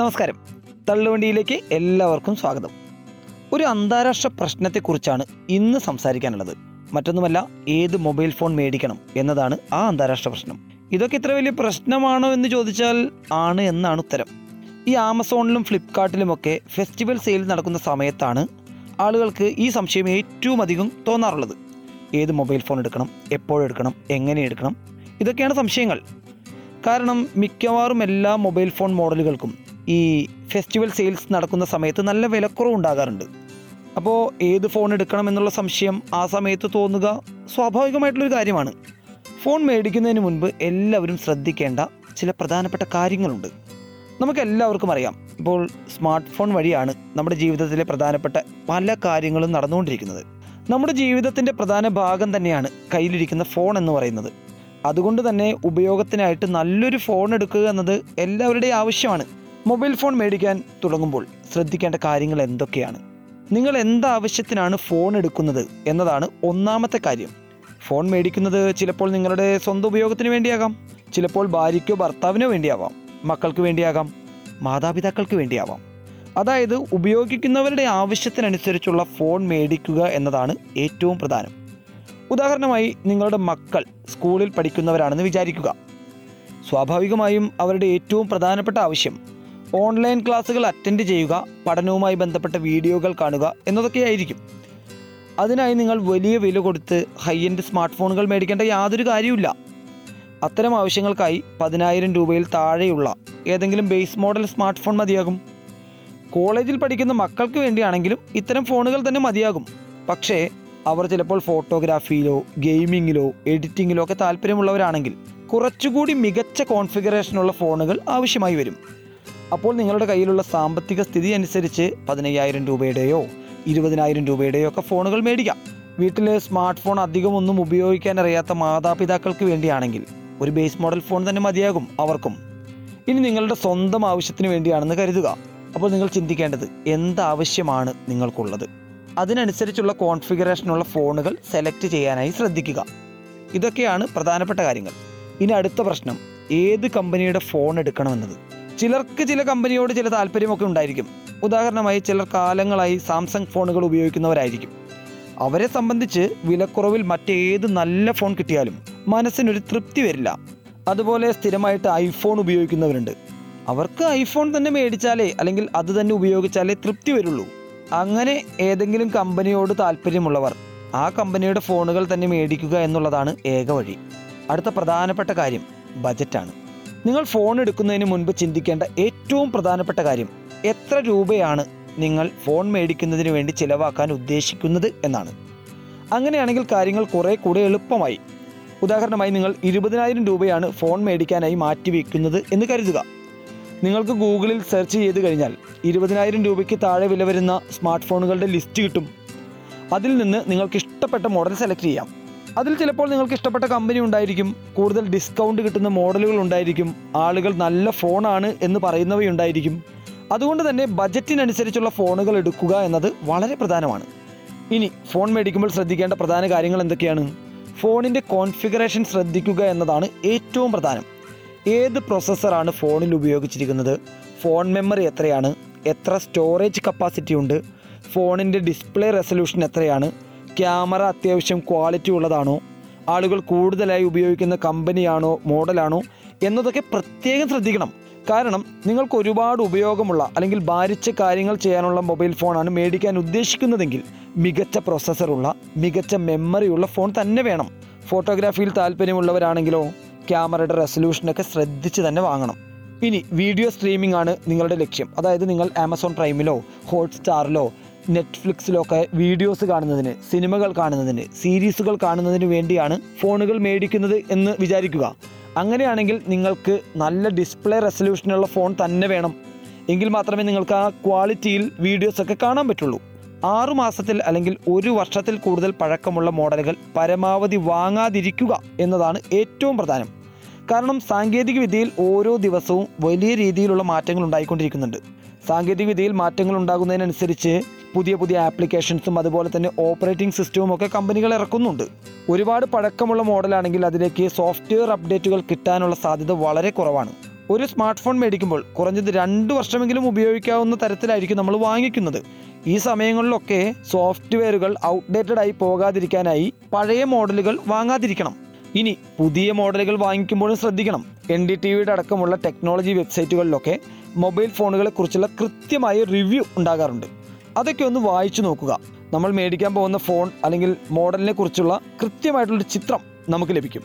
നമസ്കാരം. തള്ളുവണ്ടിയിലേക്ക് എല്ലാവർക്കും സ്വാഗതം. ഒരു അന്താരാഷ്ട്ര പ്രശ്നത്തെക്കുറിച്ചാണ് ഇന്ന് സംസാരിക്കാനുള്ളത്. മറ്റൊന്നുമല്ല ഏത് മൊബൈൽ ഫോൺ മേടിക്കണം എന്നതാണ് ആ അന്താരാഷ്ട്ര പ്രശ്നം. ഇതൊക്കെ ഇത്ര വലിയ പ്രശ്നമാണോ എന്ന് ചോദിച്ചാൽ ആണ് എന്നാണ് ഉത്തരം. ഈ ആമസോണിലും ഫ്ലിപ്കാർട്ടിലുമൊക്കെ ഫെസ്റ്റിവൽ സെയിൽ നടക്കുന്ന സമയത്താണ് ആളുകൾക്ക് ഈ സംശയം ഏറ്റവും അധികം തോന്നാറുള്ളത്. ഏത് മൊബൈൽ ഫോൺ എടുക്കണം എപ്പോഴെടുക്കണം എങ്ങനെ എടുക്കണം? ഇതൊക്കെയാണ് സംശയങ്ങൾ. കാരണം മിക്കവാറും എല്ലാ മൊബൈൽ ഫോൺ മോഡലുകൾക്കും ഈ ഫെസ്റ്റിവൽ സെയിൽസ് നടക്കുന്ന സമയത്ത് നല്ല വിലക്കുറവ് ഉണ്ടാകാറുണ്ട് അപ്പോൾ ഏത് ഫോൺ എടുക്കണം എന്നുള്ള സംശയം ആ സമയത്ത് തോന്നുക സ്വാഭാവികമായിട്ടുള്ളൊരു കാര്യമാണ്. ഫോൺ മേടിക്കുന്നതിന് മുൻപ് എല്ലാവരും ശ്രദ്ധിക്കേണ്ട ചില പ്രധാനപ്പെട്ട കാര്യങ്ങളുണ്ട്. നമുക്കെല്ലാവർക്കും അറിയാം. ഇപ്പോൾ സ്മാർട്ട് ഫോൺ വഴിയാണ് നമ്മുടെ ജീവിതത്തിലെ പ്രധാനപ്പെട്ട പല കാര്യങ്ങളും നടന്നുകൊണ്ടിരിക്കുന്നത്. നമ്മുടെ ജീവിതത്തിന്റെ പ്രധാന ഭാഗം തന്നെയാണ് കയ്യിലിരിക്കുന്ന ഫോൺ എന്ന് പറയുന്നത്. അതുകൊണ്ട് തന്നെ ഉപയോഗത്തിനായിട്ട് നല്ലൊരു ഫോൺ എടുക്കുക എന്നത് എല്ലാവരുടെയും ആവശ്യമാണ്. മൊബൈൽ ഫോൺ മേടിക്കാൻ തുടങ്ങുമ്പോൾ ശ്രദ്ധിക്കേണ്ട കാര്യങ്ങൾ എന്തൊക്കെയാണ്? നിങ്ങൾ എന്താവശ്യത്തിനാണ് ഫോൺ എടുക്കുന്നത് എന്നതാണ് ഒന്നാമത്തെ കാര്യം. ഫോൺ മേടിക്കുന്നത് ചിലപ്പോൾ നിങ്ങളുടെ സ്വന്തം ഉപയോഗത്തിന് വേണ്ടിയാകാം. ചിലപ്പോൾ ഭാര്യയ്ക്കോ ഭർത്താവിനോ വേണ്ടിയാവാം. മക്കൾക്ക് വേണ്ടിയാകാം. മാതാപിതാക്കൾക്ക് വേണ്ടിയാവാം. അതായത് ഉപയോഗിക്കുന്നവരുടെ ആവശ്യത്തിനനുസരിച്ചുള്ള ഫോൺ മേടിക്കുക എന്നതാണ് ഏറ്റവും പ്രധാനം. ഉദാഹരണമായി നിങ്ങളുടെ മക്കൾ സ്കൂളിൽ പഠിക്കുന്നവരാണെന്ന് വിചാരിക്കുക. സ്വാഭാവികമായും അവരുടെ ഏറ്റവും പ്രധാനപ്പെട്ട ആവശ്യം ഓൺലൈൻ ക്ലാസ്സുകൾ അറ്റൻഡ് ചെയ്യുക പഠനവുമായി ബന്ധപ്പെട്ട വീഡിയോകൾ കാണുക എന്നതൊക്കെയായിരിക്കും അതിനായി നിങ്ങൾ വലിയ വില കൊടുത്ത് ഹൈ എൻഡ് സ്മാർട്ട് ഫോണുകൾ മേടിക്കേണ്ട യാതൊരു കാര്യവുമില്ല. അത്തരം ആവശ്യങ്ങൾക്കായി പതിനായിരം രൂപയിൽ താഴെയുള്ള ഏതെങ്കിലും ബേസ് മോഡൽ സ്മാർട്ട് ഫോൺ മതിയാകും. കോളേജിൽ പഠിക്കുന്ന മക്കൾക്ക് വേണ്ടിയാണെങ്കിലും ഇത്തരം ഫോണുകൾ തന്നെ മതിയാകും. പക്ഷേ അവർ ചിലപ്പോൾ ഫോട്ടോഗ്രാഫിയിലോ ഗെയിമിങ്ങിലോ എഡിറ്റിങ്ങിലോ ഒക്കെ താല്പര്യമുള്ളവരാണെങ്കിൽ കുറച്ചുകൂടി മികച്ച കോൺഫിഗറേഷനുള്ള ഫോണുകൾ ആവശ്യമായി വരും. അപ്പോൾ നിങ്ങളുടെ കയ്യിലുള്ള സാമ്പത്തിക സ്ഥിതി അനുസരിച്ച് പതിനയ്യായിരം രൂപയുടെയോ ഇരുപതിനായിരം രൂപയുടെയോ ഒക്കെ ഫോണുകൾ മേടിക്കാം. വീട്ടിൽ സ്മാർട്ട് ഫോൺ അധികം ഒന്നും ഉപയോഗിക്കാൻ അറിയാത്ത മാതാപിതാക്കൾക്ക് വേണ്ടിയാണെങ്കിൽ ഒരു ബേസ് മോഡൽ ഫോൺ തന്നെ മതിയാകും അവർക്കും. ഇനി നിങ്ങളുടെ സ്വന്തം ആവശ്യത്തിന് വേണ്ടിയാണെന്ന് കരുതുക. അപ്പോൾ നിങ്ങൾ ചിന്തിക്കേണ്ടത് എന്താവശ്യമാണ് നിങ്ങൾക്കുള്ളത്? അതിനനുസരിച്ചുള്ള കോൺഫിഗറേഷനുള്ള ഫോണുകൾ സെലക്ട് ചെയ്യാനായി ശ്രദ്ധിക്കുക. ഇതൊക്കെയാണ് പ്രധാനപ്പെട്ട കാര്യങ്ങൾ. ഇനി അടുത്ത പ്രശ്നം. ഏത് കമ്പനിയുടെ ഫോൺ എടുക്കണമെന്നത്? ചിലർക്ക് ചില കമ്പനിയോട് ചില താല്പര്യമൊക്കെ ഉണ്ടായിരിക്കും. ഉദാഹരണമായി ചിലർ കാലങ്ങളായി സാംസങ് ഫോണുകൾ ഉപയോഗിക്കുന്നവരായിരിക്കും. അവരെ സംബന്ധിച്ച് വിലക്കുറവിൽ മറ്റേത് നല്ല ഫോൺ കിട്ടിയാലും മനസ്സിനൊരു തൃപ്തി വരില്ല. അതുപോലെ സ്ഥിരമായിട്ട് ഐഫോൺ ഉപയോഗിക്കുന്നവരുണ്ട്. അവർക്ക് ഐഫോൺ തന്നെ മേടിച്ചാലേ അല്ലെങ്കിൽ അത് തന്നെ ഉപയോഗിച്ചാലേ തൃപ്തി വരുള്ളൂ. അങ്ങനെ ഏതെങ്കിലും കമ്പനിയോട് താല്പര്യമുള്ളവർ ആ കമ്പനിയുടെ ഫോണുകൾ തന്നെ മേടിക്കുക എന്നുള്ളതാണ് ഏക വഴി. അടുത്ത പ്രധാനപ്പെട്ട കാര്യം ബജറ്റാണ്. നിങ്ങൾ ഫോൺ എടുക്കുന്നതിന് മുൻപ് ചിന്തിക്കേണ്ട ഏറ്റവും പ്രധാനപ്പെട്ട കാര്യം എത്ര രൂപയാണ് നിങ്ങൾ ഫോൺ മേടിക്കുന്നതിന് വേണ്ടി ചിലവാക്കാൻ ഉദ്ദേശിക്കുന്നത് എന്നാണ്. അങ്ങനെയാണെങ്കിൽ കാര്യങ്ങൾ കുറേ കൂടെ എളുപ്പമായി. ഉദാഹരണമായി നിങ്ങൾ ഇരുപതിനായിരം രൂപയാണ് ഫോൺ മേടിക്കാനായി മാറ്റിവെക്കുന്നത് എന്ന് കരുതുക. നിങ്ങൾക്ക് ഗൂഗിളിൽ സെർച്ച് ചെയ്ത് കഴിഞ്ഞാൽ ഇരുപതിനായിരം രൂപയ്ക്ക് താഴെ വില വരുന്ന സ്മാർട്ട് ഫോണുകളുടെ ലിസ്റ്റ് കിട്ടും. അതിൽ നിന്ന് നിങ്ങൾക്ക് ഇഷ്ടപ്പെട്ട മോഡൽ സെലക്ട് ചെയ്യാം. അതിൽ ചിലപ്പോൾ നിങ്ങൾക്ക് ഇഷ്ടപ്പെട്ട കമ്പനി ഉണ്ടായിരിക്കും. കൂടുതൽ ഡിസ്കൗണ്ട് കിട്ടുന്ന മോഡലുകൾ ഉണ്ടായിരിക്കും. ആളുകൾ നല്ല ഫോണാണ് എന്ന് പറയുന്നവയുണ്ടായിരിക്കും അതുകൊണ്ട് തന്നെ ബജറ്റിനനുസരിച്ചുള്ള ഫോണുകൾ എടുക്കുക എന്നത് വളരെ പ്രധാനമാണ്. ഇനി ഫോൺ മേടിക്കുമ്പോൾ ശ്രദ്ധിക്കേണ്ട പ്രധാന കാര്യങ്ങൾ എന്തൊക്കെയാണ്? ഫോണിന്റെ കോൺഫിഗറേഷൻ ശ്രദ്ധിക്കുക എന്നതാണ് ഏറ്റവും പ്രധാനം. ഏത് പ്രോസസ്സറാണ് ഫോണിൽ ഉപയോഗിച്ചിരിക്കുന്നത്? ഫോൺ മെമ്മറി എത്രയാണ്? എത്ര സ്റ്റോറേജ് കപ്പാസിറ്റി ഉണ്ട്? ഫോണിന്റെ ഡിസ്പ്ലേ റെസൊല്യൂഷൻ എത്രയാണ്? ക്യാമറ അത്യാവശ്യം ക്വാളിറ്റി ഉള്ളതാണോ? ആളുകൾ കൂടുതലായി ഉപയോഗിക്കുന്ന കമ്പനിയാണോ മോഡലാണോ എന്നതൊക്കെ പ്രത്യേകം ശ്രദ്ധിക്കണം. കാരണം നിങ്ങൾക്ക് ഒരുപാട് ഉപയോഗമുള്ള അല്ലെങ്കിൽ ഭാരിച്ച കാര്യങ്ങൾ ചെയ്യാനുള്ള മൊബൈൽ ഫോണാണ് മേടിക്കാൻ ഉദ്ദേശിക്കുന്നതെങ്കിൽ മികച്ച പ്രോസസ്സറുള്ള മികച്ച മെമ്മറിയുള്ള ഫോൺ തന്നെ വേണം. ഫോട്ടോഗ്രാഫിയിൽ താല്പര്യമുള്ളവരാണെങ്കിലോ ക്യാമറയുടെ റെസൊല്യൂഷനൊക്കെ ശ്രദ്ധിച്ച് തന്നെ വാങ്ങണം. ഇനി വീഡിയോ സ്ട്രീമിംഗ് ആണ് നിങ്ങളുടെ ലക്ഷ്യം. അതായത് നിങ്ങൾ ആമസോൺ പ്രൈമിലോ ഹോട്ട്സ്റ്റാറിലോ നെറ്റ്ഫ്ലിക്സിലോ ഒക്കെ വീഡിയോസ് കാണുന്നതിന് സിനിമകൾ കാണുന്നതിന് സീരീസുകൾ കാണുന്നതിന് വേണ്ടിയാണ് ഫോണുകൾ മേടിക്കുന്നത് എന്ന് വിചാരിക്കുക. അങ്ങനെയാണെങ്കിൽ നിങ്ങൾക്ക് നല്ല ഡിസ്പ്ലേ റെസൊല്യൂഷനുള്ള ഫോൺ തന്നെ വേണം. എങ്കിൽ മാത്രമേ നിങ്ങൾക്ക് ആ ക്വാളിറ്റിയിൽ വീഡിയോസൊക്കെ കാണാൻ പറ്റുള്ളൂ. ആറു മാസത്തിൽ അല്ലെങ്കിൽ ഒരു വർഷത്തിൽ കൂടുതൽ പഴക്കമുള്ള മോഡലുകൾ പരമാവധി വാങ്ങാതിരിക്കുക എന്നതാണ് ഏറ്റവും പ്രധാനം. കാരണം സാങ്കേതിക വിദ്യയിൽ ഓരോ ദിവസവും വലിയ രീതിയിലുള്ള മാറ്റങ്ങൾ ഉണ്ടായിക്കൊണ്ടിരിക്കുന്നുണ്ട്. സാങ്കേതിക വിദ്യയിൽ മാറ്റങ്ങൾ ഉണ്ടാകുന്നതിനനുസരിച്ച് പുതിയ പുതിയ ആപ്ലിക്കേഷൻസും അതുപോലെ തന്നെ ഓപ്പറേറ്റിംഗ് സിസ്റ്റവും ഒക്കെ കമ്പനികൾ ഇറക്കുന്നുണ്ട്. ഒരുപാട് പഴക്കമുള്ള മോഡലാണെങ്കിൽ അതിലേക്ക് സോഫ്റ്റ്വെയർ അപ്ഡേറ്റുകൾ കിട്ടാനുള്ള സാധ്യത വളരെ കുറവാണ്. ഒരു സ്മാർട്ട് ഫോൺ മേടിക്കുമ്പോൾ കുറഞ്ഞത് രണ്ട് വർഷമെങ്കിലും ഉപയോഗിക്കാവുന്ന തരത്തിലായിരിക്കും നമ്മൾ വാങ്ങിക്കുന്നത്. ഈ സമയങ്ങളിലൊക്കെ സോഫ്റ്റ്വെയറുകൾ ഔട്ട്ഡേറ്റഡ് ആയി പോകാതിരിക്കാനായി പഴയ മോഡലുകൾ വാങ്ങാതിരിക്കണം. ഇനി പുതിയ മോഡലുകൾ വാങ്ങിക്കുമ്പോഴും ശ്രദ്ധിക്കണം. എൻ ഡി ടി വിയുടെ അടക്കമുള്ള ടെക്നോളജി വെബ്സൈറ്റുകളിലൊക്കെ മൊബൈൽ ഫോണുകളെ കുറിച്ചുള്ള കൃത്യമായ റിവ്യൂ ഉണ്ടാകാറുണ്ട്. അതൊക്കെ ഒന്ന് വായിച്ചു നോക്കുക. നമ്മൾ മേടിക്കാൻ പോകുന്ന ഫോൺ അല്ലെങ്കിൽ മോഡലിനെ കുറിച്ചുള്ള കൃത്യമായിട്ടുള്ളൊരു ചിത്രം നമുക്ക് ലഭിക്കും.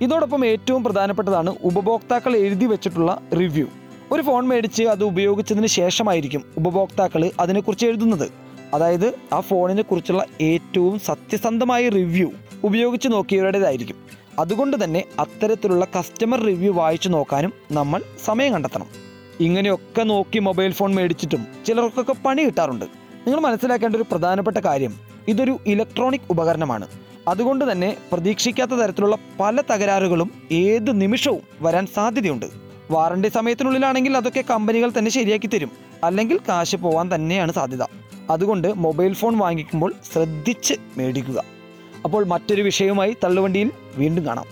ഇതോടൊപ്പം ഏറ്റവും പ്രധാനപ്പെട്ടതാണ് ഉപഭോക്താക്കൾ എഴുതി വെച്ചിട്ടുള്ള റിവ്യൂ. ഒരു ഫോൺ മേടിച്ച് അത് ഉപയോഗിച്ചതിന് ശേഷമായിരിക്കും ഉപഭോക്താക്കൾ അതിനെക്കുറിച്ച് എഴുതുന്നത്. അതായത് ആ ഫോണിനെ കുറിച്ചുള്ള ഏറ്റവും സത്യസന്ധമായ റിവ്യൂ ഉപയോഗിച്ച് നോക്കിയവരുടേതായിരിക്കും. അതുകൊണ്ട് തന്നെ അത്തരത്തിലുള്ള കസ്റ്റമർ റിവ്യൂ വായിച്ചു നോക്കാനും നമ്മൾ സമയം കണ്ടെത്തണം. ഇങ്ങനെയൊക്കെ നോക്കി മൊബൈൽ ഫോൺ മേടിച്ചിട്ടും ചിലർക്കൊക്കെ പണി കിട്ടാറുണ്ട്. നിങ്ങൾ മനസ്സിലാക്കേണ്ട ഒരു പ്രധാനപ്പെട്ട കാര്യം ഇതൊരു ഇലക്ട്രോണിക് ഉപകരണമാണ്. അതുകൊണ്ട് തന്നെ പ്രതീക്ഷിക്കാത്ത തരത്തിലുള്ള പല തകരാറുകളും ഏത് നിമിഷവും വരാൻ സാധ്യതയുണ്ട്. വാറണ്ടി സമയത്തിനുള്ളിലാണെങ്കിൽ അതൊക്കെ കമ്പനികൾ തന്നെ ശരിയാക്കി തരും. അല്ലെങ്കിൽ കാശ് പോവാൻ തന്നെയാണ് സാധ്യത. അതുകൊണ്ട് മൊബൈൽ ഫോൺ വാങ്ങിക്കുമ്പോൾ ശ്രദ്ധിച്ച് മേടിക്കുക. അപ്പോൾ മറ്റൊരു വിഷയവുമായി തള്ളുവണ്ടിയിൽ വീണ്ടും കാണാം.